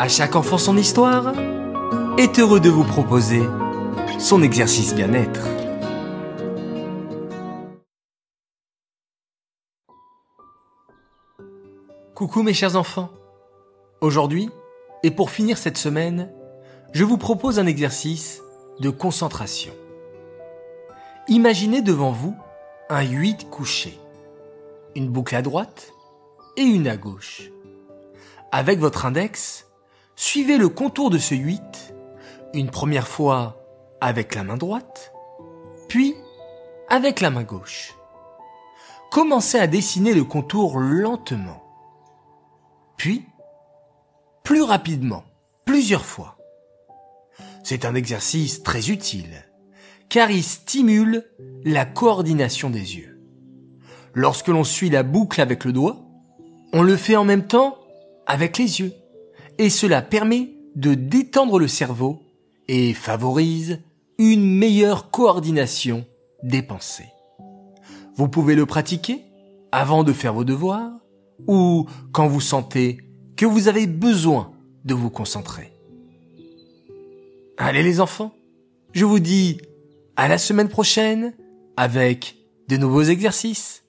À chaque enfant son histoire est heureux de vous proposer son exercice bien-être. Coucou mes chers enfants. Aujourd'hui, et pour finir cette semaine, je vous propose un exercice de concentration. Imaginez devant vous un 8 couché, une boucle à droite et une à gauche. Avec votre index, suivez le contour de ce 8, une première fois avec la main droite, puis avec la main gauche. Commencez à dessiner le contour lentement, puis plus rapidement, plusieurs fois. C'est un exercice très utile, car il stimule la coordination des yeux. Lorsque l'on suit la boucle avec le doigt, on le fait en même temps avec les yeux, et cela permet de détendre le cerveau et favorise une meilleure coordination des pensées. Vous pouvez le pratiquer avant de faire vos devoirs ou quand vous sentez que vous avez besoin de vous concentrer. Allez les enfants, je vous dis à la semaine prochaine avec de nouveaux exercices.